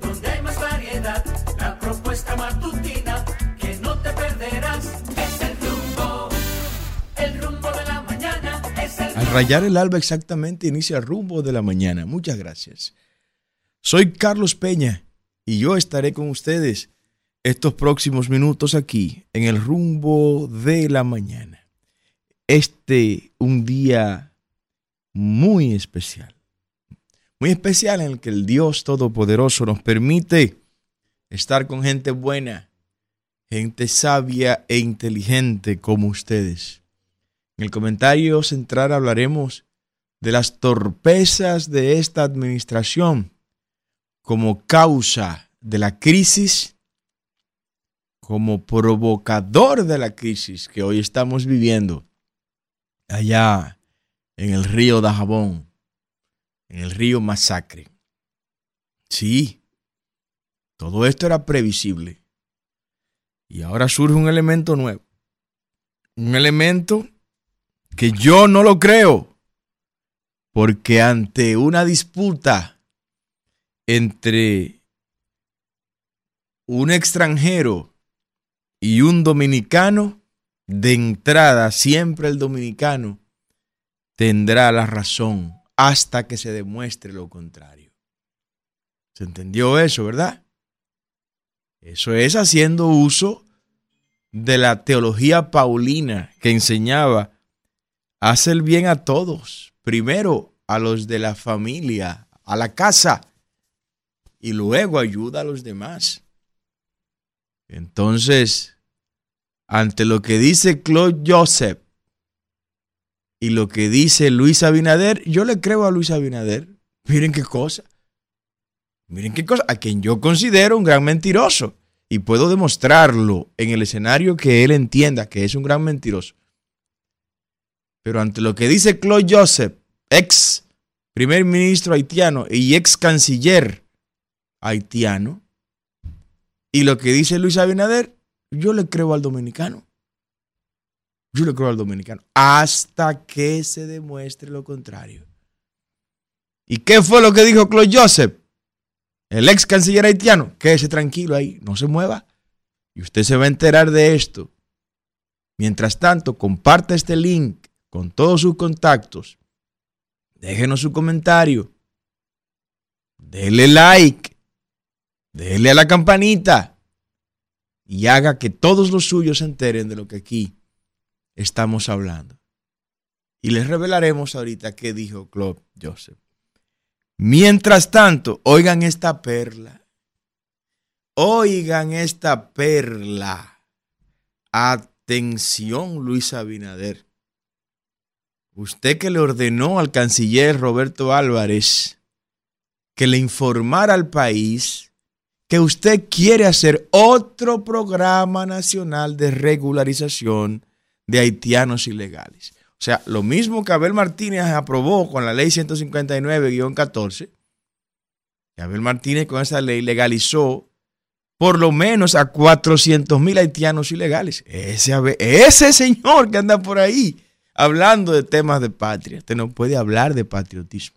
donde hay más variedad. La propuesta que no te perderás. Es el rumbo, el rumbo de la mañana. Es el Al rayar el alba exactamente inicia el rumbo de la mañana. Muchas gracias. Soy Carlos Peña y yo estaré con ustedes estos próximos minutos aquí en el rumbo de la mañana. Este un día muy especial. Muy especial en el que el Dios Todopoderoso nos permite estar con gente buena, gente sabia e inteligente como ustedes. En el comentario central hablaremos de las torpezas de esta administración como causa de la crisis, como provocador de la crisis que hoy estamos viviendo allá en el río Dajabón, en el río Masacre. Sí, todo esto era previsible. Y ahora surge un elemento nuevo. Un elemento que yo no lo creo. Porque ante una disputa entre un extranjero y un dominicano, de entrada siempre el dominicano tendrá la razón hasta que se demuestre lo contrario. ¿Se entendió eso, verdad? Eso es haciendo uso de la teología paulina que enseñaba, hace el bien a todos, primero a los de la familia, a la casa, y luego ayuda a los demás. Entonces, ante lo que dice Claude Joseph y lo que dice Luis Abinader, yo le creo a Luis Abinader. Miren qué cosa. Miren qué cosa. A quien yo considero un gran mentiroso. Y puedo demostrarlo en el escenario que él entienda que es un gran mentiroso. Pero ante lo que dice Claude Joseph, ex primer ministro haitiano y ex canciller haitiano, y lo que dice Luis Abinader, yo le creo al dominicano. Yo le creo al dominicano. Hasta que se demuestre lo contrario. ¿Y qué fue lo que dijo Claude Joseph? El ex canciller haitiano. Quédese tranquilo ahí, no se mueva. Y usted se va a enterar de esto. Mientras tanto, comparte este link con todos sus contactos. Déjenos su comentario. Dele like. Dele a la campanita. Y haga que todos los suyos se enteren de lo que aquí estamos hablando. Y les revelaremos ahorita qué dijo Claude Joseph. Mientras tanto, oigan esta perla. Oigan esta perla. Atención, Luis Abinader. Usted que le ordenó al canciller Roberto Álvarez que le informara al país que usted quiere hacer otro programa nacional de regularización de haitianos ilegales. O sea, lo mismo que Abel Martínez aprobó con la ley 159-14, que Abel Martínez con esa ley legalizó por lo menos a 400 mil haitianos ilegales. Ese, ese señor que anda por ahí hablando de temas de patria, usted no puede hablar de patriotismo.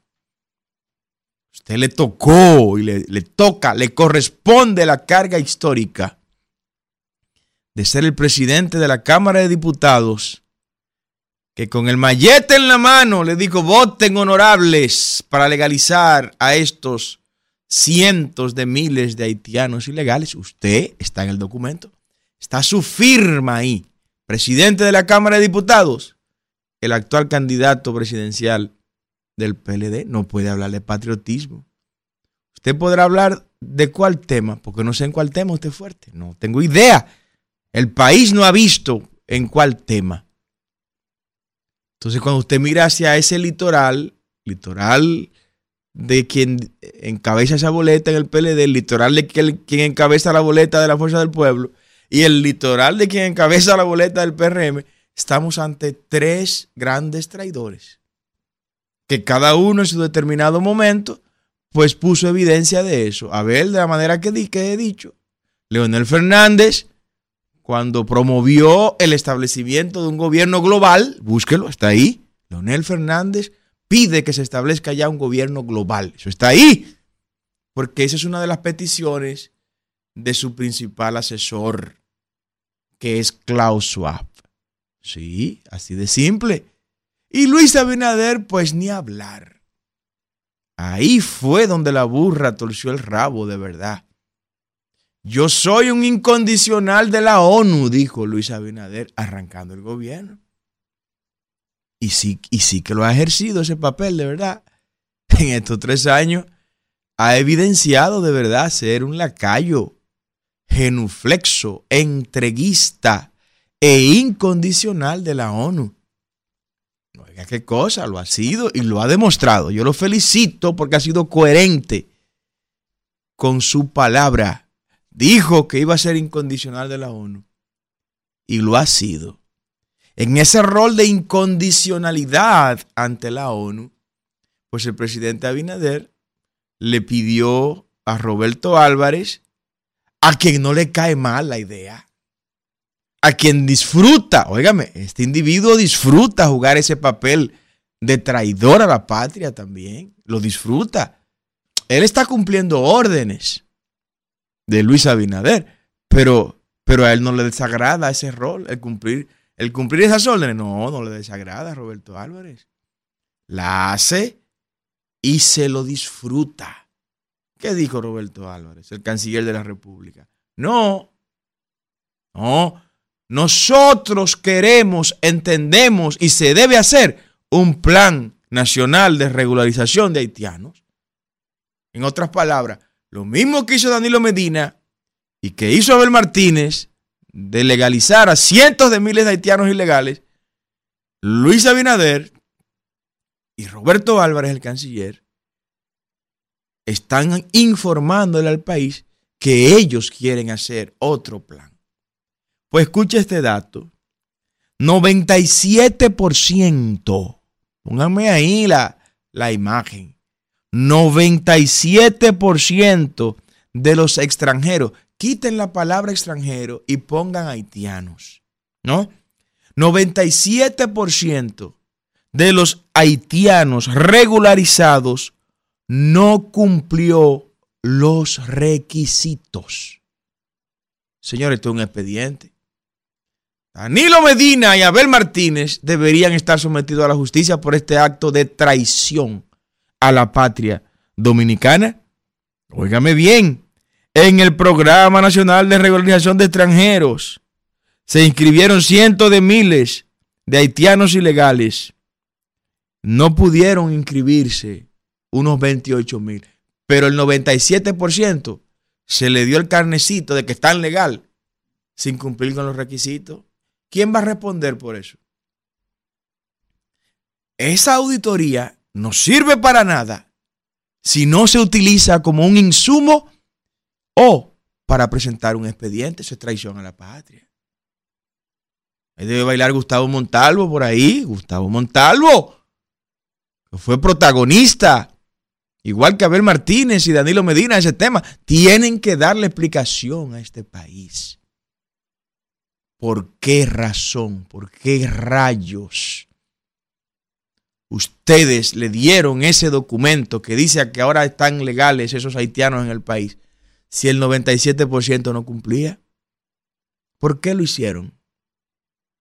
Usted le tocó y le, le toca, le corresponde la carga histórica de ser el presidente de la Cámara de Diputados, que con el mallete en la mano le dijo, voten honorables para legalizar a estos cientos de miles de haitianos ilegales. Usted está en el documento, está su firma ahí, presidente de la Cámara de Diputados, el actual candidato presidencial del PLD, no puede hablar de patriotismo. Usted podrá hablar de cuál tema, porque no sé en cuál tema usted es fuerte, no tengo idea. El país no ha visto en cuál tema. Entonces, cuando usted mira hacia ese litoral, litoral de quien encabeza esa boleta en el PLD, el litoral de quien encabeza la boleta de la Fuerza del Pueblo y el litoral de quien encabeza la boleta del PRM, estamos ante tres grandes traidores, que cada uno en su determinado momento, pues puso evidencia de eso. A ver, de la manera que, que he dicho, Leonel Fernández, cuando promovió el establecimiento de un gobierno global, búsquelo, está ahí. Leonel Fernández pide que se establezca ya un gobierno global. Eso está ahí. porque esa es una de las peticiones de su principal asesor, que es Klaus Schwab. Sí, así de simple. Y Luis Abinader, pues ni hablar. Ahí fue donde la burra torció el rabo de verdad. Yo soy un incondicional de la ONU, dijo Luis Abinader, arrancando el gobierno. Y sí, y sí que lo ha ejercido ese papel, de verdad. En estos tres años ha evidenciado de verdad ser un lacayo, genuflexo, entreguista e incondicional de la ONU. Oiga, qué cosa, lo ha sido y lo ha demostrado. Yo lo felicito porque ha sido coherente con su palabra. Dijo que iba a ser incondicional de la ONU y lo ha sido. En ese rol de incondicionalidad ante la ONU, pues el presidente Abinader le pidió a Roberto Álvarez, a quien no le cae mal la idea, a quien disfruta, óigame, este individuo disfruta jugar ese papel de traidor a la patria también, lo disfruta. Él está cumpliendo órdenes de Luis Abinader, pero, pero a él no le desagrada ese rol, el cumplir, el cumplir esas órdenes, no, no le desagrada a Roberto Álvarez. La hace y se lo disfruta. ¿Qué dijo Roberto Álvarez, el canciller de la República? No, no, nosotros queremos, entendemos y se debe hacer un plan nacional de regularización de haitianos. En otras palabras, lo mismo que hizo Danilo Medina y que hizo Abel Martínez de legalizar a cientos de miles de haitianos ilegales, Luis Abinader y Roberto Álvarez, el canciller, están informándole al país que ellos quieren hacer otro plan. Pues escucha este dato. 97%, pónganme ahí la, la imagen, 97% de los extranjeros, quiten la palabra extranjero y pongan haitianos, ¿no? 97% de los haitianos regularizados no cumplió los requisitos. Señores, esto es un expediente. Danilo Medina y Abel Martínez deberían estar sometidos a la justicia por este acto de traición a la patria dominicana. Óigame bien, en el Programa Nacional de Regularización de Extranjeros se inscribieron cientos de miles de haitianos ilegales no pudieron inscribirse unos 28 mil, pero el 97% se le dio el carnecito de que están legal sin cumplir con los requisitos. ¿Quién va a responder por eso? Esa auditoría no sirve para nada si no se utiliza como un insumo o para presentar un expediente. Eso es traición a la patria. Ahí debe bailar Gustavo Montalvo por ahí. Gustavo Montalvo fue protagonista, igual que Abel Martínez y Danilo Medina, ese tema, tienen que darle explicación a este país. ¿Por qué razón? ¿Por qué rayos? Ustedes le dieron ese documento que dice que ahora están legales esos haitianos en el país, si el 97% no cumplía. ¿Por qué lo hicieron?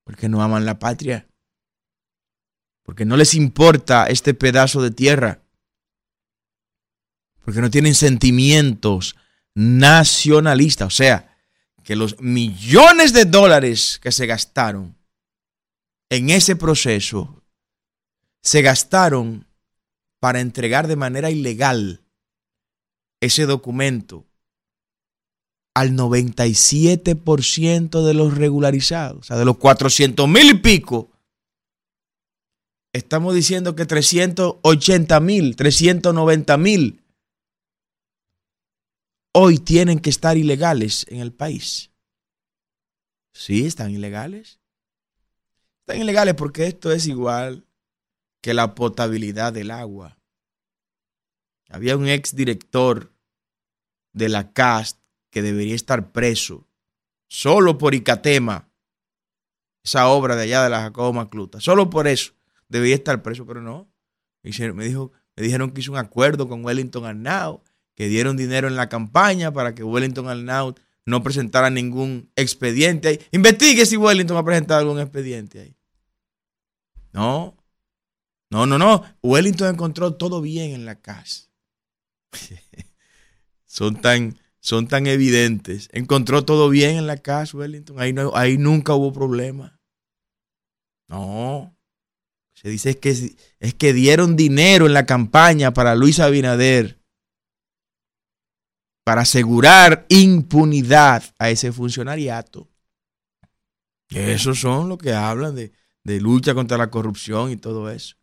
Porque no aman la patria porque no les importa este pedazo de tierra, porque no tienen sentimientos nacionalistas, o sea, que los millones de dólares que se gastaron en ese proceso se gastaron para entregar de manera ilegal ese documento al 97% de los regularizados, o sea, de los 400 mil y pico estamos diciendo que 380 mil, 390 mil hoy tienen que estar ilegales en el país. Sí, están ilegales. Están ilegales porque esto es igual que la potabilidad del agua. Había un ex director de la CAST que debería estar preso solo por Icatema, esa obra de allá de la Jacobo Macluta, solo por eso debía estar preso, pero no. Me, dijeron que hizo un acuerdo con Wellington Arnao que dieron dinero en la campaña para que Wellington Arnaud no presentara ningún expediente ahí. Investigue si Wellington ha presentado algún expediente ahí. No, no, no, no. Wellington encontró todo bien en la casa. son, tan, son tan evidentes. Encontró todo bien en la casa, Wellington. Ahí, no, ahí nunca hubo problema. No. Se dice que, es que dieron dinero en la campaña para Luis Abinader para asegurar impunidad a ese funcionariato. Esos son los que hablan de, de lucha contra la corrupción y todo eso.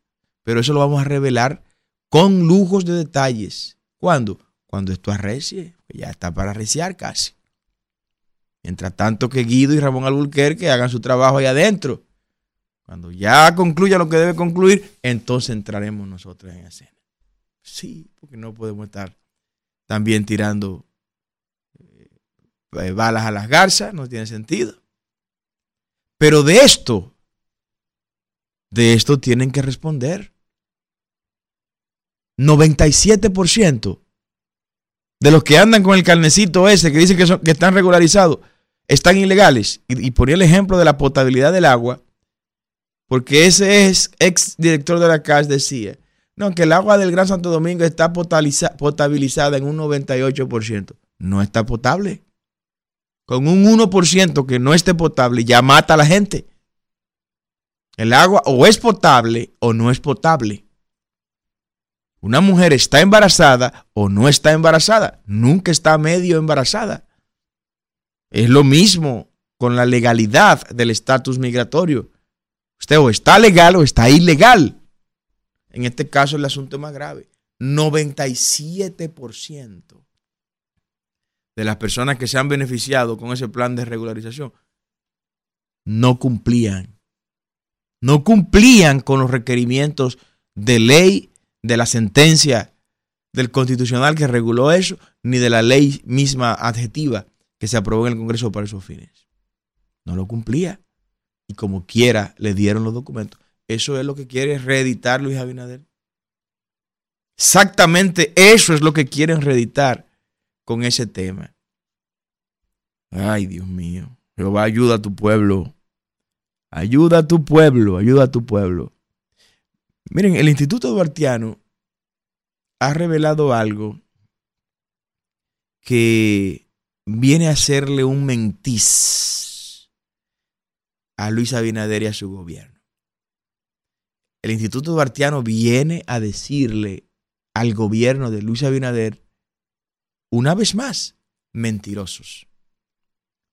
Pero eso lo vamos a revelar con lujos de detalles. ¿Cuándo? Cuando esto arrecie. Ya está para arreciar casi. Mientras tanto que Guido y Ramón Alburquerque hagan su trabajo ahí adentro. Cuando ya concluya lo que debe concluir, entonces entraremos nosotros en escena. Sí, porque no podemos estar también tirando eh, balas a las garzas, no tiene sentido. Pero de esto, de esto tienen que responder. 97% de los que andan con el carnecito ese que dicen que, son, que están regularizados están ilegales. Y, ponía el ejemplo de la potabilidad del agua, porque ese es ex director de la CAS decía, no, que el agua del Gran Santo Domingo está potabilizada en un 98%. No está potable. Con un 1% que no esté potable ya mata a la gente. El agua o es potable o no es potable. Una mujer está embarazada o no está embarazada. Nunca está medio embarazada. Es lo mismo con la legalidad del estatus migratorio. Usted o está legal o está ilegal. En este caso el asunto es más grave. 97% de las personas que se han beneficiado con ese plan de regularización no cumplían. No cumplían con los requerimientos de ley, de la sentencia del constitucional que reguló eso, ni de la ley misma adjetiva que se aprobó en el Congreso para esos fines. No lo cumplía. Y como quiera, le dieron los documentos. Eso es lo que quiere reeditar Luis Abinader. Exactamente eso es lo que quieren reeditar con ese tema. Ay, Dios mío. Jehová, ayuda a tu pueblo. Ayuda a tu pueblo, ayuda a tu pueblo. Miren, el Instituto Duartiano ha revelado algo que viene a hacerle un mentiz a Luis Abinader y a su gobierno el Instituto Duartiano viene a decirle al gobierno de Luis Abinader, una vez más, mentirosos.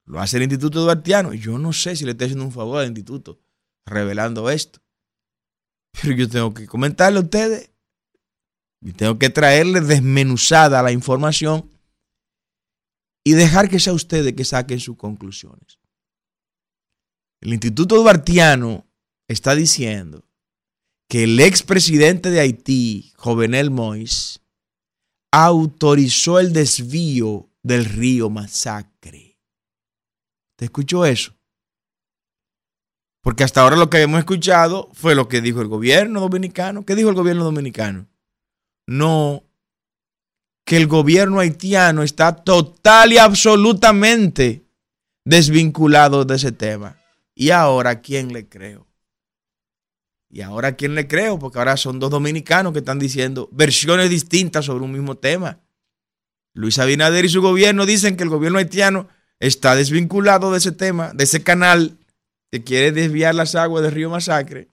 Lo hace el Instituto Duartiano. Yo no sé si le estoy haciendo un favor al instituto revelando esto. Pero yo tengo que comentarle a ustedes. Y tengo que traerle desmenuzada la información y dejar que sea ustedes que saquen sus conclusiones. El Instituto Duartiano está diciendo que el expresidente de Haití, Jovenel Mois, autorizó el desvío del río Masacre. ¿Te escuchó eso? Porque hasta ahora lo que hemos escuchado fue lo que dijo el gobierno dominicano. ¿Qué dijo el gobierno dominicano? No, que el gobierno haitiano está total y absolutamente desvinculado de ese tema. Y ahora, ¿quién le creo? Y ahora, ¿a quién le creo? Porque ahora son dos dominicanos que están diciendo versiones distintas sobre un mismo tema. Luis Abinader y su gobierno dicen que el gobierno haitiano está desvinculado de ese tema, de ese canal que quiere desviar las aguas del río Masacre.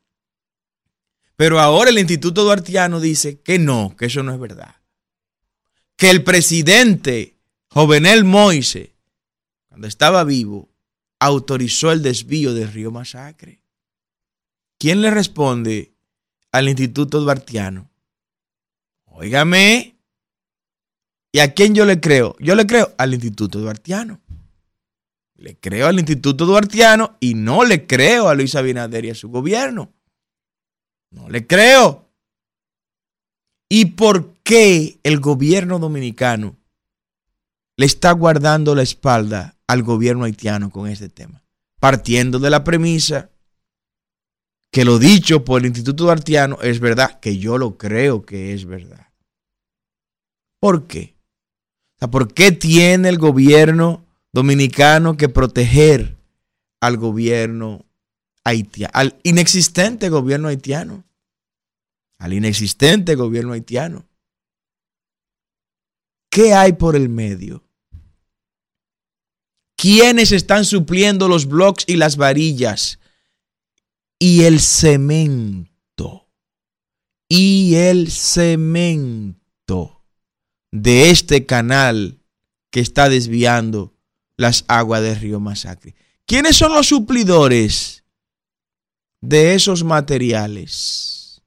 Pero ahora el Instituto Duartiano dice que no, que eso no es verdad. Que el presidente Jovenel Moise, cuando estaba vivo, autorizó el desvío del río Masacre. ¿Quién le responde al Instituto Duartiano? Óigame. ¿Y a quién yo le creo? Yo le creo al Instituto Duartiano. Le creo al Instituto Duartiano y no le creo a Luis Abinader y a su gobierno. No le creo. ¿Y por qué el gobierno dominicano le está guardando la espalda al gobierno haitiano con este tema? Partiendo de la premisa que lo dicho por el Instituto Duartiano es verdad, que yo lo creo que es verdad. ¿Por qué? ¿por qué tiene el gobierno dominicano que proteger al gobierno haitiano, al inexistente gobierno haitiano? Al inexistente gobierno haitiano. ¿Qué hay por el medio? ¿Quiénes están supliendo los bloques y las varillas? Y el cemento. Y el cemento de este canal que está desviando las aguas del río Masacre. ¿Quiénes son los suplidores de esos materiales?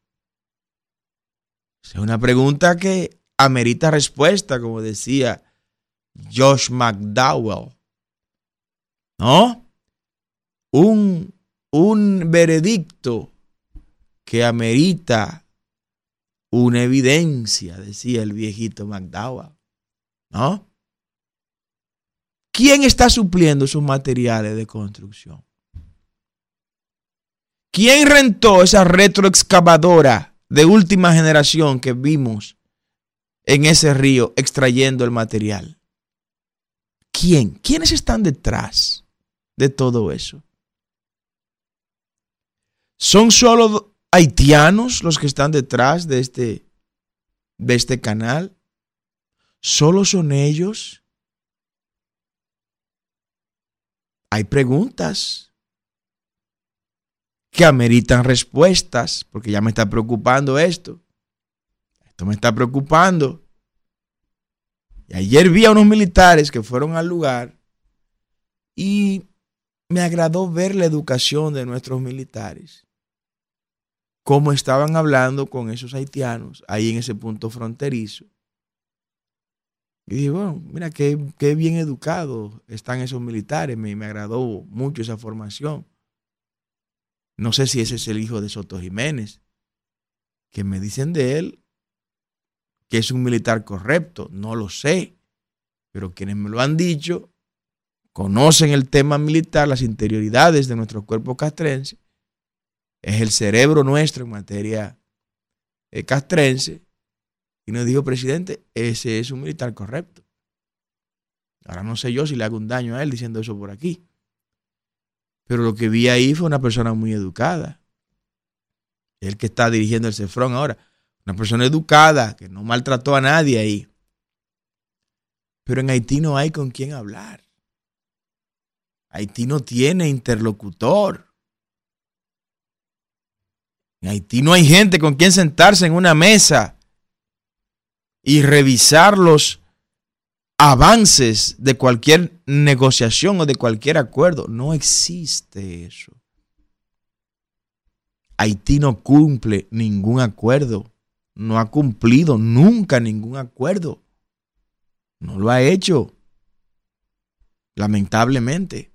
Es una pregunta que amerita respuesta, como decía Josh McDowell. ¿no? Un, un veredicto que amerita una evidencia, decía el viejito McDowell, ¿no? ¿Quién está supliendo sus materiales de construcción? ¿Quién rentó esa retroexcavadora de última generación que vimos en ese río extrayendo el material? ¿Quién? ¿Quiénes están detrás? de todo eso? ¿Son solo haitianos los que están detrás de este, de este canal? ¿Solo son ellos? Hay preguntas que ameritan respuestas, porque ya me está preocupando esto. Esto me está preocupando. Y ayer vi a unos militares que fueron al lugar y me agradó ver la educación de nuestros militares. Cómo estaban hablando con esos haitianos ahí en ese punto fronterizo. Y dije, bueno, mira qué, bien educados están esos militares. Me, me agradó mucho esa formación. No sé si ese es el hijo de Soto Jiménez, que me dicen de él que es un militar correcto. No lo sé, pero quienes me lo han dicho conocen el tema militar, las interioridades de nuestro cuerpo castrense, es el cerebro nuestro en materia eh, castrense, y nos dijo, presidente, ese es un militar correcto. Ahora no sé yo si le hago un daño a él diciendo eso por aquí. Pero lo que vi ahí fue una persona muy educada. El que está dirigiendo el Cefrón ahora. Una persona educada, que no maltrató a nadie ahí. Pero en Haití no hay con quién hablar. Haití no tiene interlocutor. En Haití no hay gente con quien sentarse en una mesa y revisar los avances de cualquier negociación o de cualquier acuerdo. No existe eso. Haití no cumple ningún acuerdo. No ha cumplido nunca ningún acuerdo. No lo ha hecho. Lamentablemente.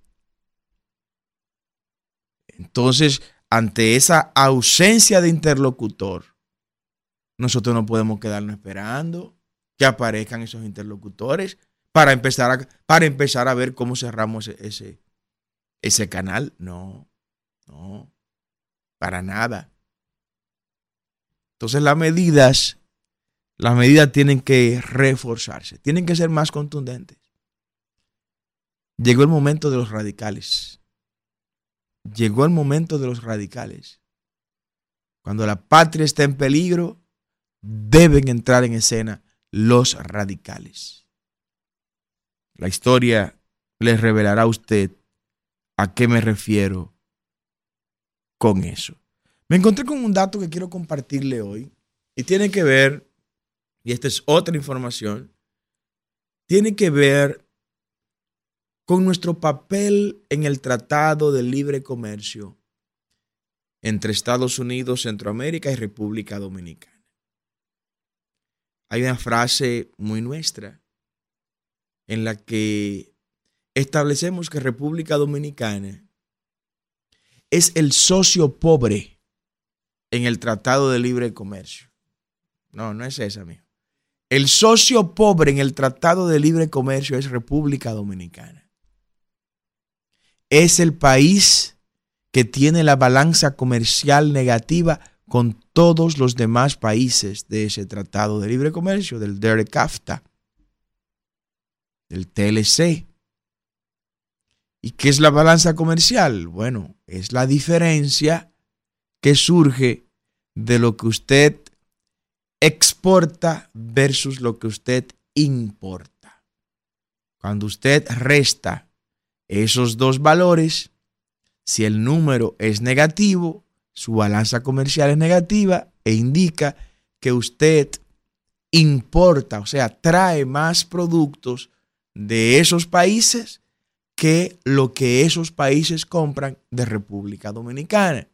Entonces, ante esa ausencia de interlocutor, nosotros no podemos quedarnos esperando que aparezcan esos interlocutores para empezar a, para empezar a ver cómo cerramos ese, ese canal. No, no, para nada. Entonces las medidas, las medidas tienen que reforzarse, tienen que ser más contundentes. Llegó el momento de los radicales llegó el momento de los radicales. Cuando la patria está en peligro, deben entrar en escena los radicales. La historia les revelará a usted a qué me refiero con eso. Me encontré con un dato que quiero compartirle hoy y tiene que ver, y esta es otra información, tiene que ver con nuestro papel en el Tratado de Libre Comercio entre Estados Unidos, Centroamérica y República Dominicana. Hay una frase muy nuestra en la que establecemos que República Dominicana es el socio pobre en el Tratado de Libre Comercio. No, no es esa, amigo. El socio pobre en el Tratado de Libre Comercio es República Dominicana es el país que tiene la balanza comercial negativa con todos los demás países de ese tratado de libre comercio, del DERECAFTA. del TLC. ¿Y qué es la balanza comercial? Bueno, es la diferencia que surge de lo que usted exporta versus lo que usted importa. Cuando usted resta esos dos valores, si el número es negativo, su balanza comercial es negativa e indica que usted importa, o sea, trae más productos de esos países que lo que esos países compran de República Dominicana.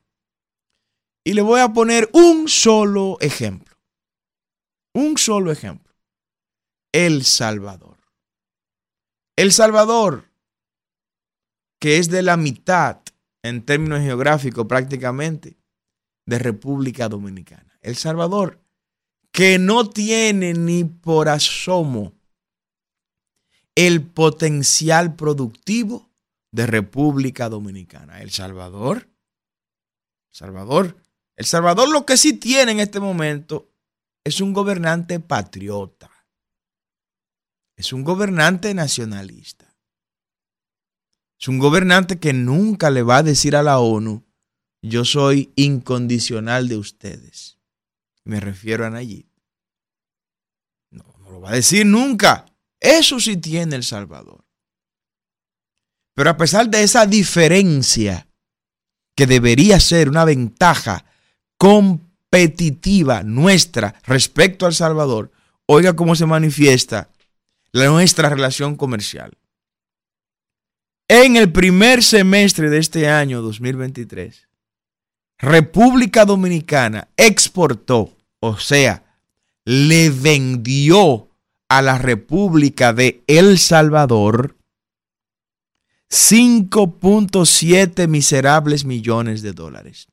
Y le voy a poner un solo ejemplo. Un solo ejemplo. El Salvador. El Salvador, que es de la mitad en términos geográficos prácticamente de República Dominicana. El Salvador, que no tiene ni por asomo el potencial productivo de República Dominicana. El Salvador, Salvador, El Salvador lo que sí tiene en este momento es un gobernante patriota. Es un gobernante nacionalista. Es un gobernante que nunca le va a decir a la ONU, yo soy incondicional de ustedes. Me refiero a Nayib. No, no lo va a decir nunca. Eso sí tiene El Salvador. Pero a pesar de esa diferencia, que debería ser una ventaja competitiva nuestra respecto al Salvador, oiga cómo se manifiesta la nuestra relación comercial. En el primer semestre de este año 2023, República Dominicana exportó, o sea, le vendió a la República de El Salvador 5.7 miserables millones de dólares.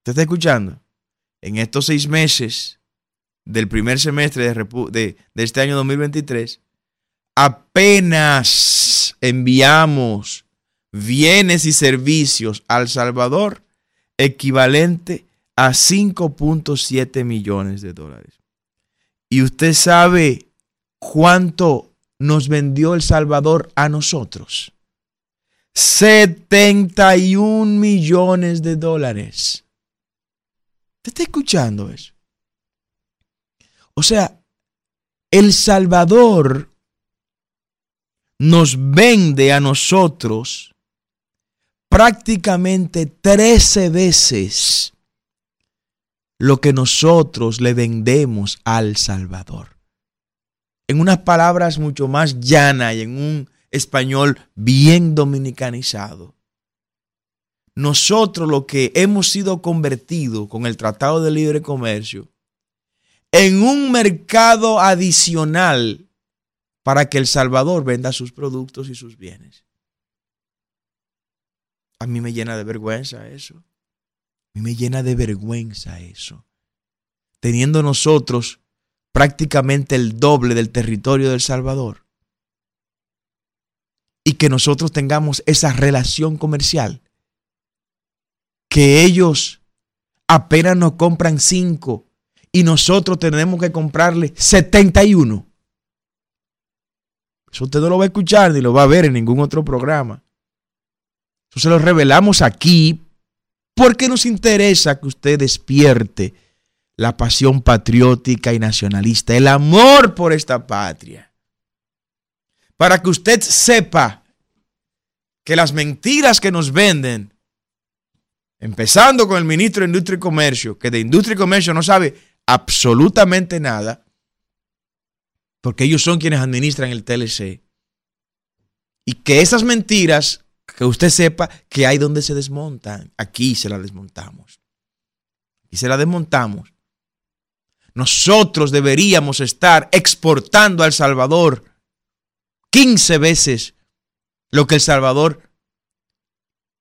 ¿Usted está escuchando? En estos seis meses del primer semestre de, de, este año 2023, apenas enviamos bienes y servicios al Salvador equivalente a 5.7 millones de dólares. ¿Y usted sabe cuánto nos vendió El Salvador a nosotros? 71 millones de dólares. ¿Usted está escuchando eso? O sea, El Salvador nos vende a nosotros prácticamente 13 veces lo que nosotros le vendemos al Salvador. En unas palabras mucho más llanas y en un español bien dominicanizado. Nosotros lo que hemos sido convertidos con el Tratado de Libre Comercio en un mercado adicional para que El Salvador venda sus productos y sus bienes. A mí me llena de vergüenza eso me llena de vergüenza eso. Teniendo nosotros prácticamente el doble del territorio del Salvador. Y que nosotros tengamos esa relación comercial. Que ellos apenas nos compran cinco y nosotros tenemos que comprarle 71. Eso usted no lo va a escuchar ni lo va a ver en ningún otro programa. Eso se lo revelamos aquí porque nos interesa que usted despierte la pasión patriótica y nacionalista, el amor por esta patria. Para que usted sepa que las mentiras que nos venden, empezando con el ministro de Industria y Comercio, que de Industria y Comercio no sabe absolutamente nada, porque ellos son quienes administran el TLC, y que esas mentiras que usted sepa que hay donde se desmontan. Aquí se la desmontamos. Y se la desmontamos. Nosotros deberíamos estar exportando al Salvador 15 veces lo que El Salvador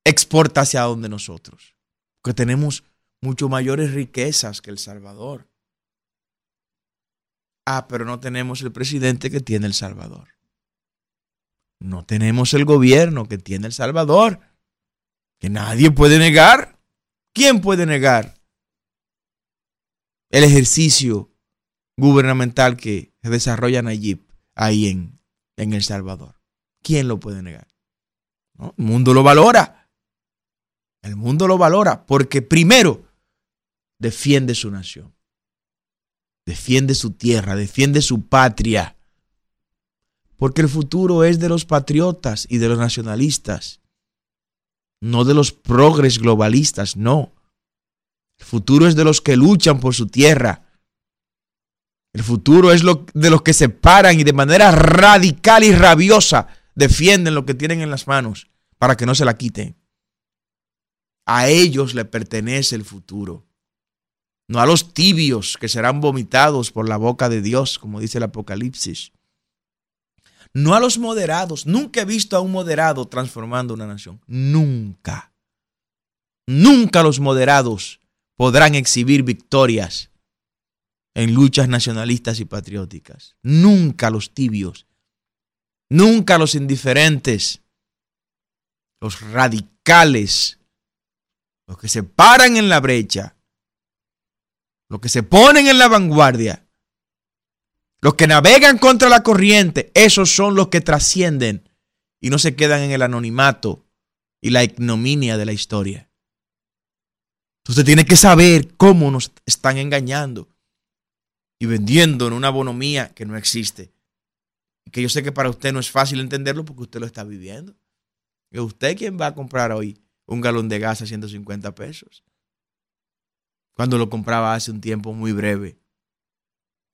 exporta hacia donde nosotros. Porque tenemos mucho mayores riquezas que El Salvador. Ah, pero no tenemos el presidente que tiene El Salvador. No tenemos el gobierno que tiene El Salvador, que nadie puede negar. ¿Quién puede negar el ejercicio gubernamental que desarrolla Nayib ahí en en El Salvador. ¿Quién lo puede negar? El mundo lo valora. El mundo lo valora porque primero defiende su nación, defiende su tierra, defiende su patria. Porque el futuro es de los patriotas y de los nacionalistas, no de los progres globalistas, no. El futuro es de los que luchan por su tierra. El futuro es lo, de los que se paran y de manera radical y rabiosa defienden lo que tienen en las manos para que no se la quiten. A ellos le pertenece el futuro. No a los tibios que serán vomitados por la boca de Dios, como dice el Apocalipsis. No a los moderados. Nunca he visto a un moderado transformando una nación. Nunca. Nunca los moderados podrán exhibir victorias en luchas nacionalistas y patrióticas. Nunca los tibios, nunca los indiferentes, los radicales, los que se paran en la brecha, los que se ponen en la vanguardia, los que navegan contra la corriente, esos son los que trascienden y no se quedan en el anonimato y la ignominia de la historia. Usted tiene que saber cómo nos están engañando y vendiendo en una bonomía que no existe. Y que yo sé que para usted no es fácil entenderlo porque usted lo está viviendo. ¿Es usted quien va a comprar hoy un galón de gas a 150 pesos? Cuando lo compraba hace un tiempo muy breve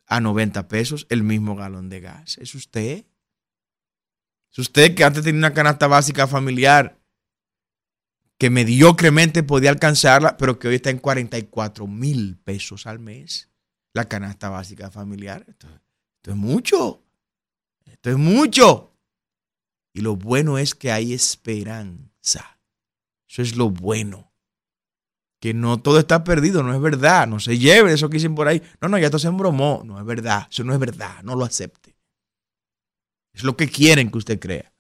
a 90 pesos el mismo galón de gas. ¿Es usted? Es usted que antes tenía una canasta básica familiar que mediocremente podía alcanzarla, pero que hoy está en 44 mil pesos al mes. La canasta básica familiar. Esto, es mucho. Esto es mucho. Y lo bueno es que hay esperanza. Eso es lo bueno. Que no todo está perdido, no es verdad. No se lleve eso que dicen por ahí. No, no, ya esto se embromó. No es verdad. Eso no es verdad. No lo acepte. Es lo que quieren que usted crea.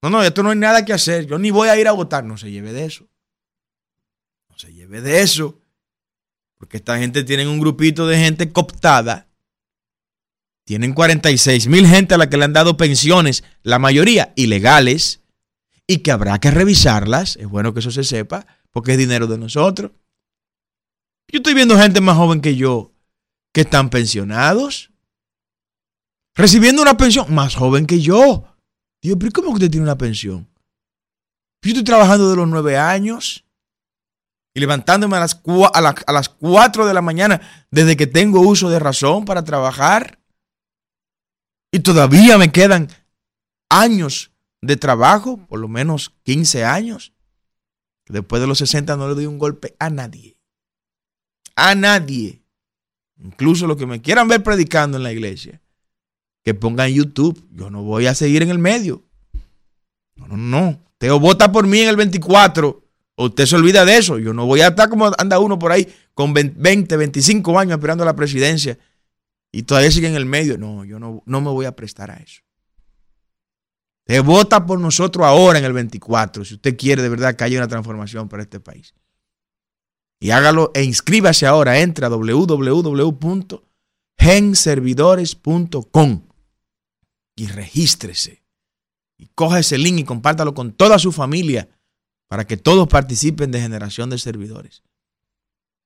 No, no, esto no hay nada que hacer. Yo ni voy a ir a votar. No se lleve de eso. No se lleve de eso. Porque esta gente tiene un grupito de gente cooptada. Tienen 46 mil gente a la que le han dado pensiones, la mayoría ilegales, y que habrá que revisarlas. Es bueno que eso se sepa, porque es dinero de nosotros. Yo estoy viendo gente más joven que yo que están pensionados, recibiendo una pensión más joven que yo. Digo, pero ¿cómo usted tiene una pensión? Yo estoy trabajando de los nueve años y levantándome a las, a, las 4 de la mañana desde que tengo uso de razón para trabajar. Y todavía me quedan años de trabajo, por lo menos 15 años. Después de los 60 no le doy un golpe a nadie. A nadie. Incluso los que me quieran ver predicando en la iglesia que ponga en YouTube. Yo no voy a seguir en el medio. No, no, no. Usted vota por mí en el 24 o usted se olvida de eso. Yo no voy a estar como anda uno por ahí con 20, 25 años esperando la presidencia y todavía sigue en el medio. No, yo no, no me voy a prestar a eso. Usted vota por nosotros ahora en el 24 si usted quiere de verdad que haya una transformación para este país. Y hágalo e inscríbase ahora. Entra a www.genservidores.com y regístrese. Y coja ese link y compártalo con toda su familia para que todos participen de generación de servidores.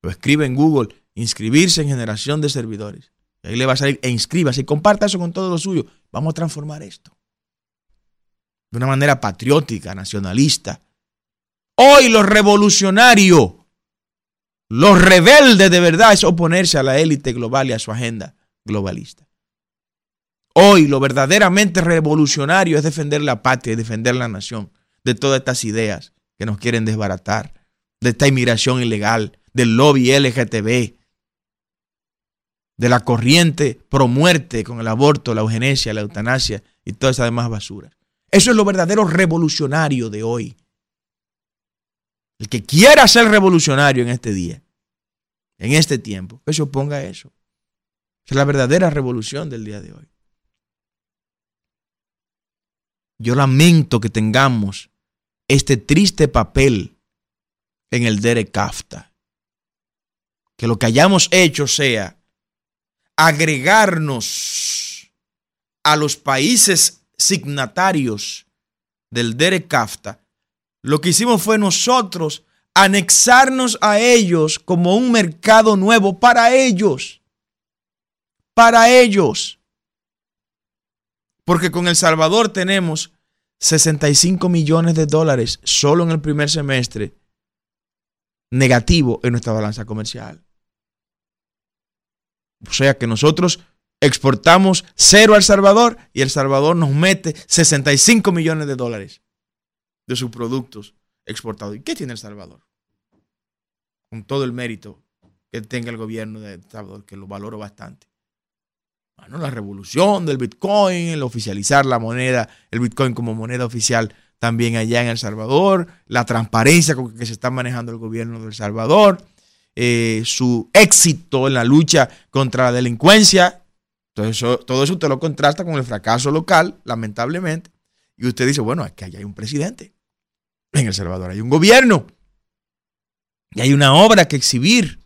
Lo escribe en Google, inscribirse en generación de servidores. ahí le va a salir e inscríbase y comparta eso con todo lo suyo. Vamos a transformar esto. De una manera patriótica, nacionalista. Hoy lo revolucionario, lo rebelde de verdad es oponerse a la élite global y a su agenda globalista. Hoy lo verdaderamente revolucionario es defender la patria y defender la nación de todas estas ideas que nos quieren desbaratar, de esta inmigración ilegal, del lobby LGTB, de la corriente pro muerte con el aborto, la eugenesia, la eutanasia y todas esas demás basuras. Eso es lo verdadero revolucionario de hoy. El que quiera ser revolucionario en este día, en este tiempo, que se oponga a eso. Es la verdadera revolución del día de hoy. Yo lamento que tengamos este triste papel en el Derek Kafta. Que lo que hayamos hecho sea agregarnos a los países signatarios del Derek CAFTA, lo que hicimos fue nosotros anexarnos a ellos como un mercado nuevo para ellos. Para ellos. Porque con El Salvador tenemos 65 millones de dólares solo en el primer semestre negativo en nuestra balanza comercial. O sea que nosotros exportamos cero al Salvador y El Salvador nos mete 65 millones de dólares de sus productos exportados. ¿Y qué tiene El Salvador? Con todo el mérito que tenga el gobierno de El Salvador, que lo valoro bastante. Bueno, la revolución del Bitcoin, el oficializar la moneda, el Bitcoin como moneda oficial también allá en El Salvador, la transparencia con que se está manejando el gobierno de El Salvador, eh, su éxito en la lucha contra la delincuencia. Eso, todo eso usted lo contrasta con el fracaso local, lamentablemente. Y usted dice, bueno, aquí hay un presidente. En El Salvador hay un gobierno. Y hay una obra que exhibir.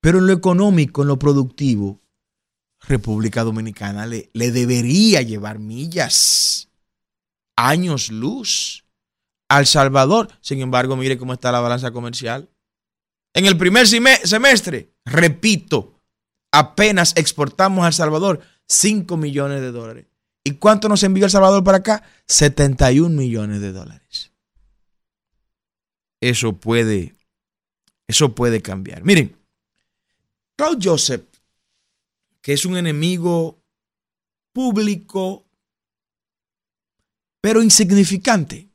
Pero en lo económico, en lo productivo, República Dominicana le, le debería llevar millas, años luz al Salvador. Sin embargo, mire cómo está la balanza comercial. En el primer semestre, repito, apenas exportamos a El Salvador 5 millones de dólares. ¿Y cuánto nos envió El Salvador para acá? 71 millones de dólares. Eso puede, eso puede cambiar. Miren, Claude Joseph que es un enemigo público, pero insignificante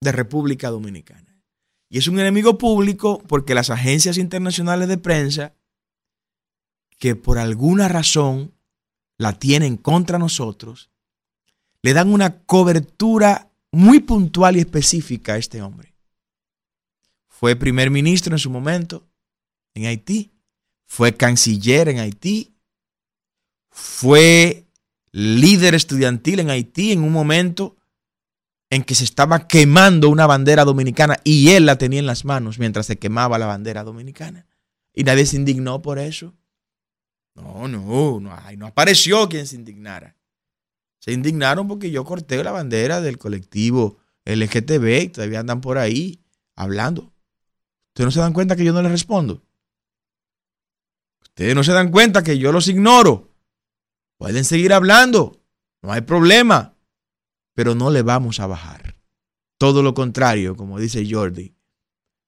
de República Dominicana. Y es un enemigo público porque las agencias internacionales de prensa, que por alguna razón la tienen contra nosotros, le dan una cobertura muy puntual y específica a este hombre. Fue primer ministro en su momento en Haití, fue canciller en Haití, fue líder estudiantil en Haití en un momento en que se estaba quemando una bandera dominicana y él la tenía en las manos mientras se quemaba la bandera dominicana. Y nadie se indignó por eso. No, no, no, no apareció quien se indignara. Se indignaron porque yo corté la bandera del colectivo LGTB y todavía andan por ahí hablando. Ustedes no se dan cuenta que yo no les respondo. Ustedes no se dan cuenta que yo los ignoro. Pueden seguir hablando, no hay problema, pero no le vamos a bajar. Todo lo contrario, como dice Jordi,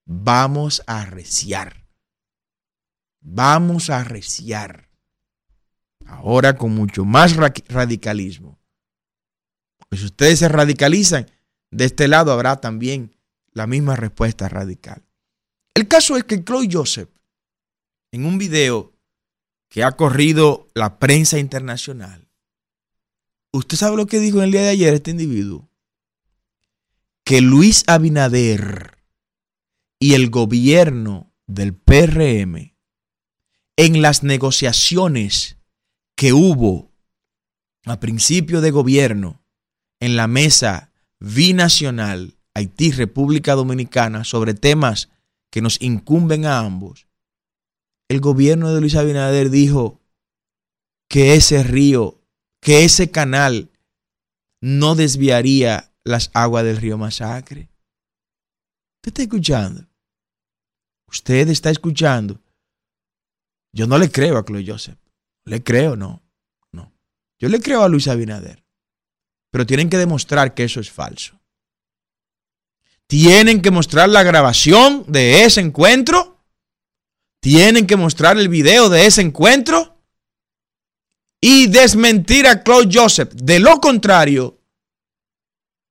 vamos a arreciar. Vamos a arreciar. Ahora con mucho más radicalismo. Pues si ustedes se radicalizan, de este lado habrá también la misma respuesta radical. El caso es que Chloe Joseph, en un video que ha corrido la prensa internacional. ¿Usted sabe lo que dijo en el día de ayer este individuo? Que Luis Abinader y el gobierno del PRM en las negociaciones que hubo a principio de gobierno en la mesa binacional Haití-República Dominicana sobre temas que nos incumben a ambos, el gobierno de Luis Abinader dijo que ese río, que ese canal no desviaría las aguas del río Masacre. ¿Usted está escuchando? Usted está escuchando. Yo no le creo a Chloe Joseph. Le creo, no. No. Yo le creo a Luis Abinader. Pero tienen que demostrar que eso es falso. Tienen que mostrar la grabación de ese encuentro tienen que mostrar el video de ese encuentro y desmentir a Claude Joseph. De lo contrario,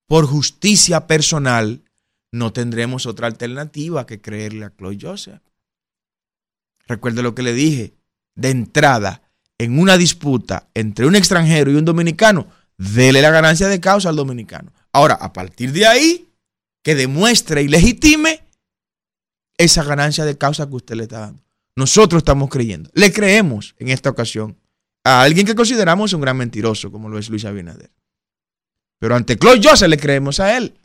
por justicia personal, no tendremos otra alternativa que creerle a Claude Joseph. Recuerde lo que le dije. De entrada, en una disputa entre un extranjero y un dominicano, dele la ganancia de causa al dominicano. Ahora, a partir de ahí, que demuestre y legitime esa ganancia de causa que usted le está dando. Nosotros estamos creyendo. Le creemos en esta ocasión a alguien que consideramos un gran mentiroso, como lo es Luis Abinader. Pero ante Claude Joseph le creemos a él.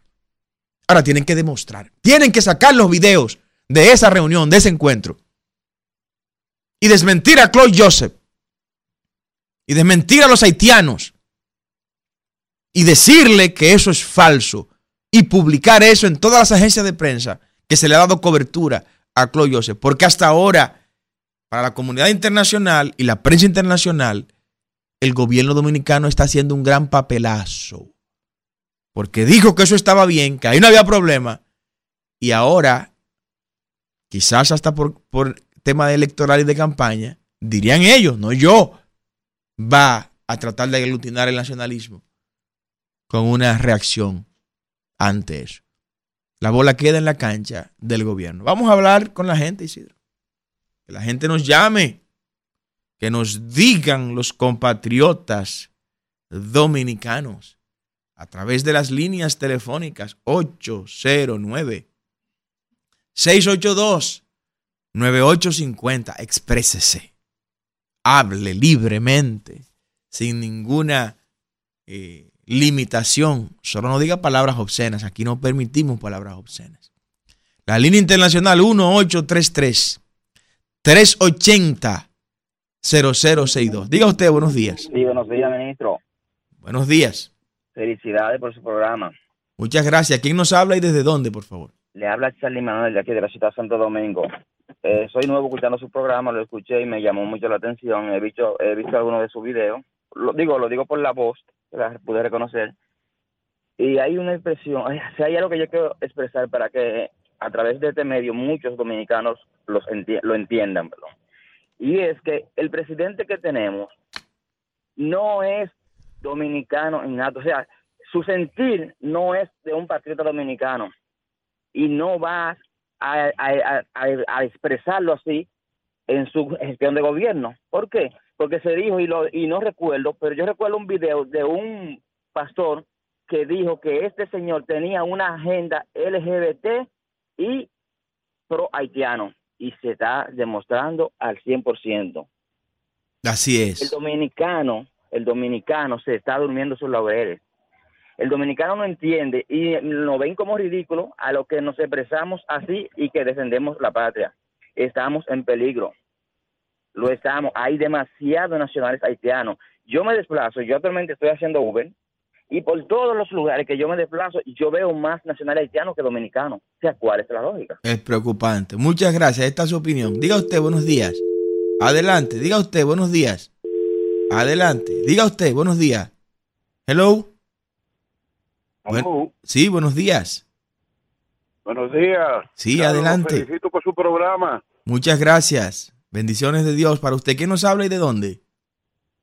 Ahora tienen que demostrar, tienen que sacar los videos de esa reunión, de ese encuentro. Y desmentir a Claude Joseph. Y desmentir a los haitianos y decirle que eso es falso y publicar eso en todas las agencias de prensa que se le ha dado cobertura a Chloe Joseph. Porque hasta ahora, para la comunidad internacional y la prensa internacional, el gobierno dominicano está haciendo un gran papelazo. Porque dijo que eso estaba bien, que ahí no había problema. Y ahora, quizás hasta por, por tema electoral y de campaña, dirían ellos, no yo, va a tratar de aglutinar el nacionalismo con una reacción ante eso. La bola queda en la cancha del gobierno. Vamos a hablar con la gente, Isidro. Que la gente nos llame, que nos digan los compatriotas dominicanos a través de las líneas telefónicas 809 682 9850. Exprésese. Hable libremente, sin ninguna eh, limitación. Solo no diga palabras obscenas. Aquí no permitimos palabras obscenas. La línea internacional 1833 380 0062. Diga usted, buenos días. Sí, buenos días, ministro. Buenos días. Felicidades por su programa. Muchas gracias. ¿Quién nos habla y desde dónde, por favor? Le habla Charlie Manuel de aquí de la ciudad de Santo Domingo. Eh, soy nuevo escuchando su programa, lo escuché y me llamó mucho la atención. He visto, he visto algunos de sus videos. Lo digo, lo digo por la voz, la pude reconocer. Y hay una expresión, o sea, hay algo que yo quiero expresar para que a través de este medio muchos dominicanos los enti- lo entiendan. perdón. Y es que el presidente que tenemos no es dominicano en nada. O sea, su sentir no es de un patriota dominicano y no va a, a- a- a- expresarlo así en su gestión de gobierno. ¿Por qué? Porque se dijo, y, lo, y no recuerdo, pero yo recuerdo un video de un pastor que dijo que este señor tenía una agenda LGBT y pro haitiano y se está demostrando al 100%. Así El es. dominicano, el dominicano se está durmiendo sus laureles. El dominicano no entiende y nos ven como ridículo a lo que nos expresamos así y que defendemos la patria. Estamos en peligro. Lo estamos. Hay demasiados nacionales haitianos. Yo me desplazo, yo actualmente estoy haciendo Uber y por todos los lugares que yo me desplazo, yo veo más nacionales haitianos que dominicanos. O sea, ¿cuál es la lógica? Es preocupante. Muchas gracias. Esta es su opinión. Diga usted buenos días. Adelante. Diga usted buenos días. Adelante. Diga usted buenos días. Hello. Bueno, sí, buenos días. Buenos días. Sí, adelante. los Felicito por su programa. Muchas gracias. Bendiciones de Dios para usted. ¿Quién nos habla y de dónde?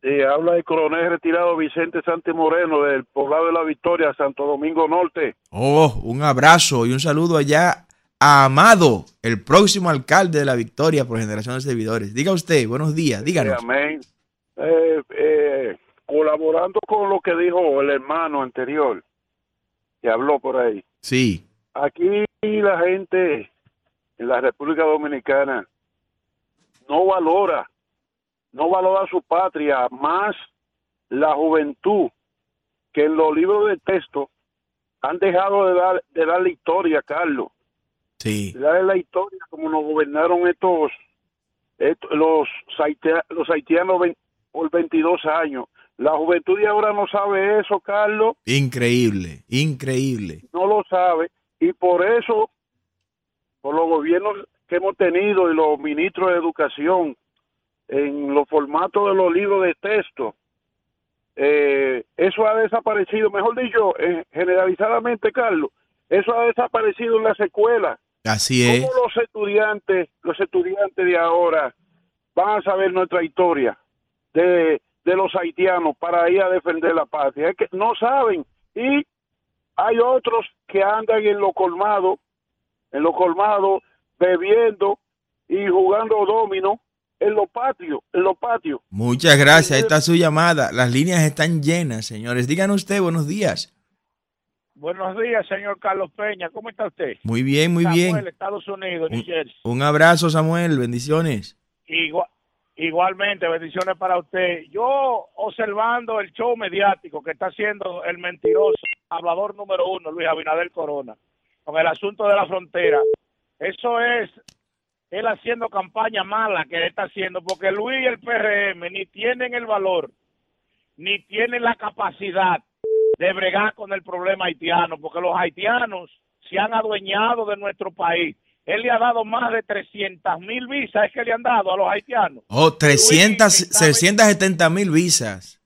Sí, habla el coronel retirado Vicente Santi Moreno del poblado de la Victoria, Santo Domingo Norte. Oh, un abrazo y un saludo allá a Amado, el próximo alcalde de la Victoria por generación de servidores. Diga usted, buenos días, Sí, díganos. amén. Eh, eh, colaborando con lo que dijo el hermano anterior que habló por ahí. Sí, Aquí la gente en la República Dominicana no valora, no valora su patria más la juventud que en los libros de texto han dejado de dar de darle historia, Carlos, sí, de darle la historia como nos gobernaron estos, estos- los los haitianos por 22 años. La juventud de ahora no sabe eso, Carlos increíble, increíble. no lo sabe y por eso, por los gobiernos que hemos tenido y los ministros de educación en los formatos de los libros de texto, eh, eso ha desaparecido, mejor dicho, eh, generalizadamente, Carlos, eso ha desaparecido en las escuelas. Así es. ¿Cómo los estudiantes, los estudiantes de ahora van a saber nuestra historia de, de los haitianos para ir a defender la patria? Es que no saben. Y hay otros que andan en lo colmado, en lo colmado, bebiendo y jugando domino en los patios, en los patios. Muchas gracias. Esta es su llamada. Las líneas están llenas, señores. Díganos usted, buenos días. Buenos días, señor Carlos Peña. ¿Cómo está usted? Muy bien, muy Samuel, bien. Estados Unidos, New Jersey. Un abrazo, Samuel. Bendiciones. Igua- igualmente, bendiciones para usted. Yo observando el show mediático que está haciendo el mentiroso hablador número uno, Luis Abinader Corona, con el asunto de la frontera. Eso es él haciendo campaña mala que está haciendo, porque Luis y el PRM ni tienen el valor ni tienen la capacidad de bregar con el problema haitiano, porque los haitianos se han adueñado de nuestro país. Él le ha dado más de 300 mil visas, es que le han dado a los haitianos. Oh, 300, Luis, está- 670 mil visas.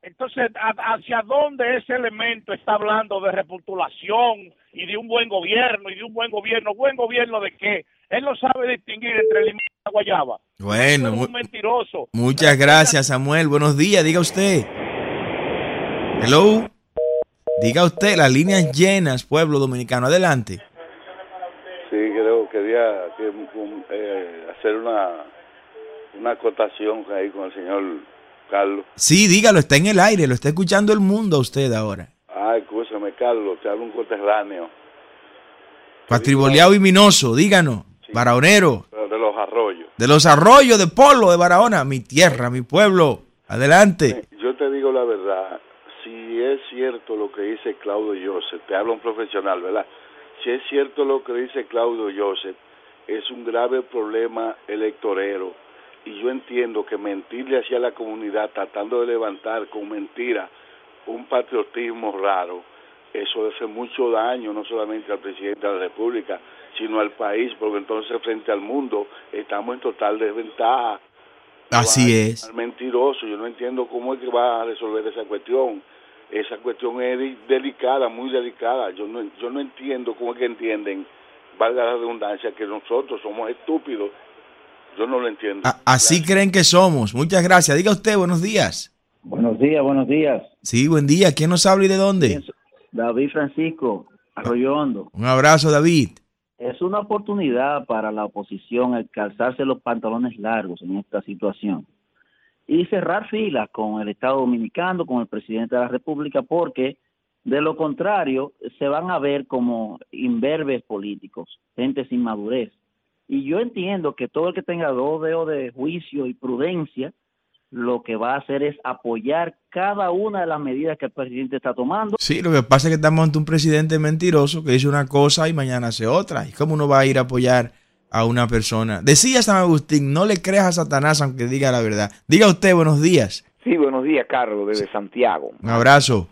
Entonces, ¿a- ¿hacia dónde ese elemento está hablando de repostulación y de un buen gobierno y de un buen gobierno? ¿Buen gobierno de qué? Él no sabe distinguir entre limón y la guayaba. Bueno, es un mentiroso. muchas gracias, Samuel. Buenos días, diga usted. Hello. Diga usted, las líneas llenas, pueblo dominicano. Adelante. Sí, quería que, eh, hacer una, una acotación ahí con el señor Carlos. Sí, dígalo, está en el aire, lo está escuchando el mundo a usted ahora. Ah, escúchame, Carlos, te hablo un coterráneo Patriboleado y Minoso, díganos. Barahonero, pero de los arroyos. de los arroyos de Polo, de Barahona, mi tierra, mi pueblo. Adelante. Yo te digo la verdad, si es cierto lo que dice Claudio Joseph, te hablo un profesional, ¿verdad? Si es cierto lo que dice Claudio Joseph, es un grave problema electorero. Y yo entiendo que mentirle hacia la comunidad, tratando de levantar con mentira un patriotismo raro, eso hace mucho daño no solamente al presidente de la República, sino al país, porque entonces frente al mundo estamos en total desventaja Así es. al mentiroso. Yo no entiendo cómo es que va a resolver esa cuestión. Esa cuestión es de- delicada, muy delicada. Yo no, yo no entiendo cómo es que entienden, valga la redundancia, que nosotros somos estúpidos. Yo no lo entiendo. A- así creen que somos. Muchas gracias. Diga usted, buenos días. Buenos días, buenos días. Sí, buen día. ¿Quién nos habla y de dónde? David Francisco, Arroyo Hondo. Un abrazo, David. Es una oportunidad para la oposición el calzarse los pantalones largos en esta situación y cerrar filas con el Estado Dominicano, con el presidente de la República, porque de lo contrario se van a ver como imberbes políticos, gente sin madurez. Y yo entiendo que todo el que tenga dos dedos de juicio y prudencia, lo que va a hacer es apoyar cada una de las medidas que el presidente está tomando. Sí, lo que pasa es que estamos ante un presidente mentiroso que dice una cosa y mañana hace otra. ¿Y cómo uno va a ir a apoyar a una persona? Decía San Agustín, no le creas a Satanás aunque diga la verdad. Diga usted, buenos días. Sí, buenos días, Carlos, desde Santiago. Un abrazo.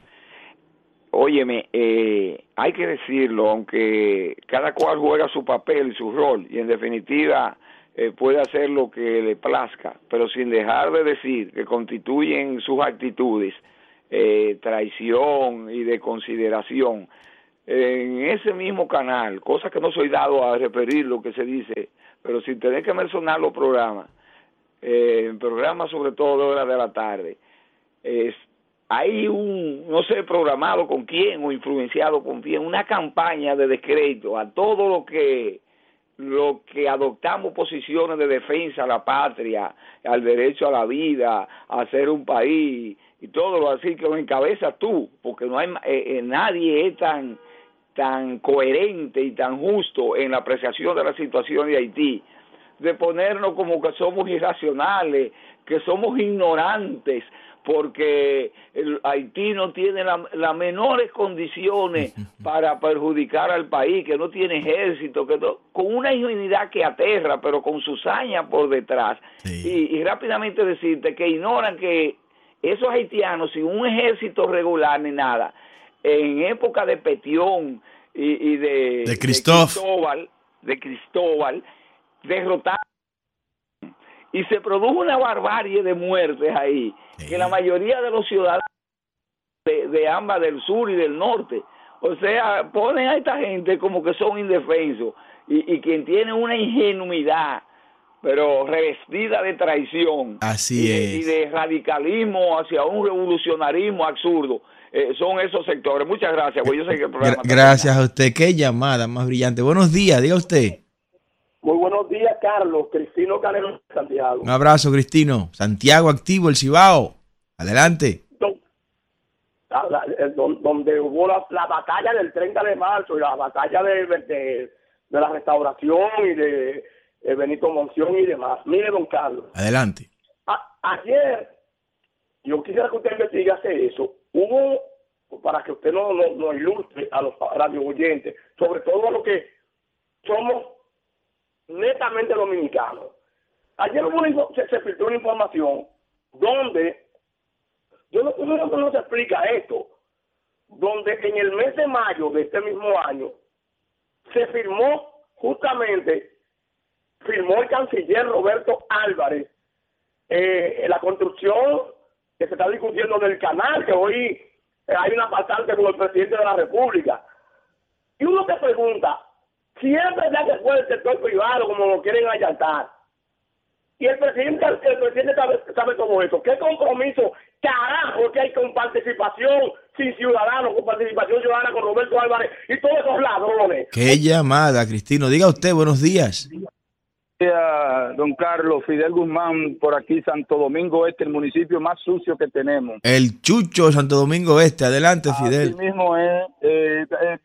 Óyeme, eh, hay que decirlo, aunque cada cual juega su papel y su rol, y en definitiva eh, puede hacer lo que le plazca, pero sin dejar de decir que constituyen sus actitudes eh, traición y de consideración. En ese mismo canal, cosa que no soy dado a referir lo que se dice, pero sin tener que mencionar los programas, eh, programas sobre todo de horas de la tarde, es, hay un, no sé, programado con quién o influenciado con quién, una campaña de descrédito a todo lo que lo que adoptamos posiciones de defensa a la patria, al derecho a la vida, a ser un país y todo lo así que lo encabezas tú, porque no hay eh, eh, nadie es tan tan coherente y tan justo en la apreciación de la situación de Haití, de ponernos como que somos irracionales, que somos ignorantes, porque el Haití no tiene la- las menores condiciones para perjudicar al país, que no tiene ejército, que no- con una ingenuidad que aterra, pero con sus hazañas por detrás. Y, y rápidamente decirte que ignoran que esos haitianos, sin un ejército regular ni nada, en época de Petión y, y de. Cristóbal, de Cristóbal, derrotaron y se produjo una barbarie de muertes ahí, que la mayoría de los ciudadanos de, de ambas, del sur y del norte, o sea, ponen a esta gente como que son indefensos y, y quien tiene una ingenuidad, pero revestida de traición Así y, de- y de radicalismo hacia un revolucionarismo absurdo, eh, son esos sectores. Muchas gracias, pues yo sé que el programa Gra- está gracias a usted. Qué llamada más brillante. Buenos días, diga usted. Muy buenos días, Carlos. Cristino Canelo de Santiago. Un abrazo, Cristino. Santiago activo, el Cibao. Adelante. La- la- el- don- donde hubo la, la batalla del 30 de marzo y la batalla de, de, de la restauración y de, de Benito Monción y demás. Mire, don Carlos, Adelante. a- ayer, yo quisiera que usted investigase eso, hubo, para que usted nos no, no ilustre a los radio oyentes, sobre todo a los que somos netamente dominicanos. Ayer hubo se, filtró una información donde uno, uno no se explica esto, donde en el mes de mayo de este mismo año se firmó justamente, firmó el canciller Roberto Álvarez eh, la construcción que se está discutiendo del canal, que hoy hay una pasante con el presidente de la República. Y uno se pregunta, si es verdad que fue el sector privado, como lo quieren allantar, y el presidente, el presidente sabe, sabe todo eso, ¿qué compromiso carajo que hay con participación sin ciudadanos, con participación ciudadana con Roberto Álvarez y todos esos ladrones? Qué llamada, Cristino. Diga usted, buenos días. Don Carlos, Fidel Guzmán, por aquí, Santo Domingo Este, el municipio más sucio que tenemos. El Chucho de Santo Domingo Este. Adelante, Fidel. Así mismo es. Eh, eh,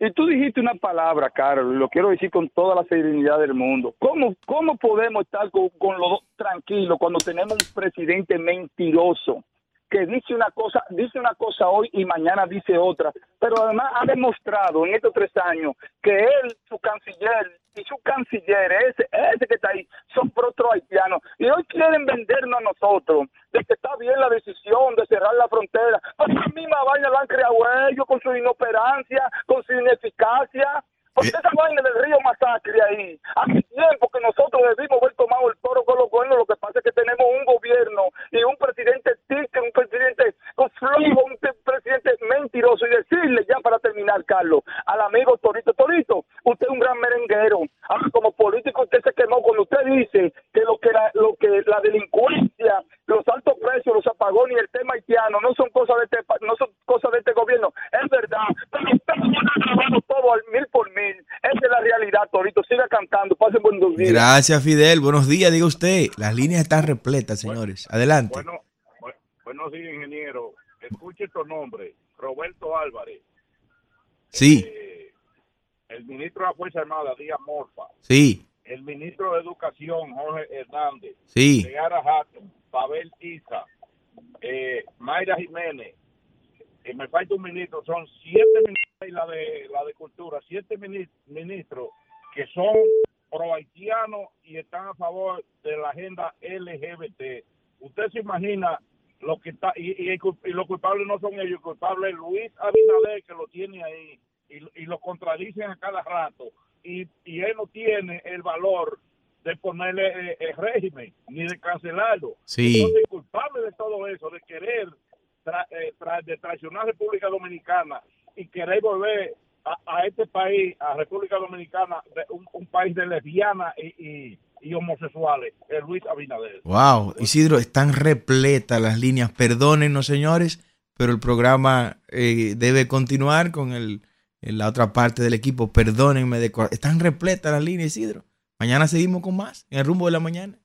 y tú dijiste una palabra, Carlos, y lo quiero decir con toda la serenidad del mundo. ¿Cómo, cómo podemos estar con, con los dos tranquilos cuando tenemos un presidente mentiroso? Que dice una cosa, dice una cosa hoy y mañana dice otra, pero además ha demostrado en estos tres años que él, su canciller y su canciller, ese, ese que está ahí, son pro haitianos y hoy quieren vendernos a nosotros de que está bien la decisión de cerrar la frontera, pero la misma vaina la han creado ellos con su inoperancia, con su ineficacia. Porque esa vaina del río Masacre ahí, hace tiempo que nosotros debimos haber tomado el toro con los cuernos, lo que pasa es que tenemos un gobierno y un presidente tique, un presidente con flojo, un te- presidente mentiroso. Y decirle ya para terminar, Carlos, al amigo Torito, Torito, usted es un gran merenguero. Ahora, como político usted se quemó cuando usted dice que lo que la, lo que la delincuencia, los altos precios, los apagones y el tema haitiano no son cosas de este, no son cosas de este gobierno. Es verdad, pero usted no ha grabado todo al mil por mil. Esa es la realidad, Torito. Siga cantando. Pasen buenos días. Gracias, Fidel. Buenos días, diga usted. Las líneas están repletas, señores. Adelante. Bueno, bu- buenos días, ingeniero. Escuche estos nombres. Roberto Álvarez, Sí, eh, el ministro de la Fuerza Armada, Díaz Morfa, sí, el ministro de Educación, Jorge Hernández, Sí. Seara Hatton, Pavel Isa, eh, Mayra Jiménez, y me falta un ministro, son siete ministros y la de, la de Cultura, siete mini- ministros que son pro haitianos y están a favor de la agenda LGBT. Usted se imagina lo que está, y, y, y los culpables no son ellos, el culpable es Luis Abinader que lo tiene ahí y, y lo contradicen a cada rato y, y él no tiene el valor de ponerle eh, el régimen ni de cancelarlo. Sí. Entonces, el culpable de todo eso, de querer tra- eh, tra- de traicionar a República Dominicana y querer volver a, a este país, a República Dominicana, de un, un país de lesbianas y, y, y homosexuales, es Luis Abinader. Wow, Isidro, están repletas las líneas. Perdónennos, señores, pero el programa eh, debe continuar con el, en la otra parte del equipo. Perdónenme, de, están repletas las líneas, Isidro. Mañana seguimos con más en el rumbo de la mañana.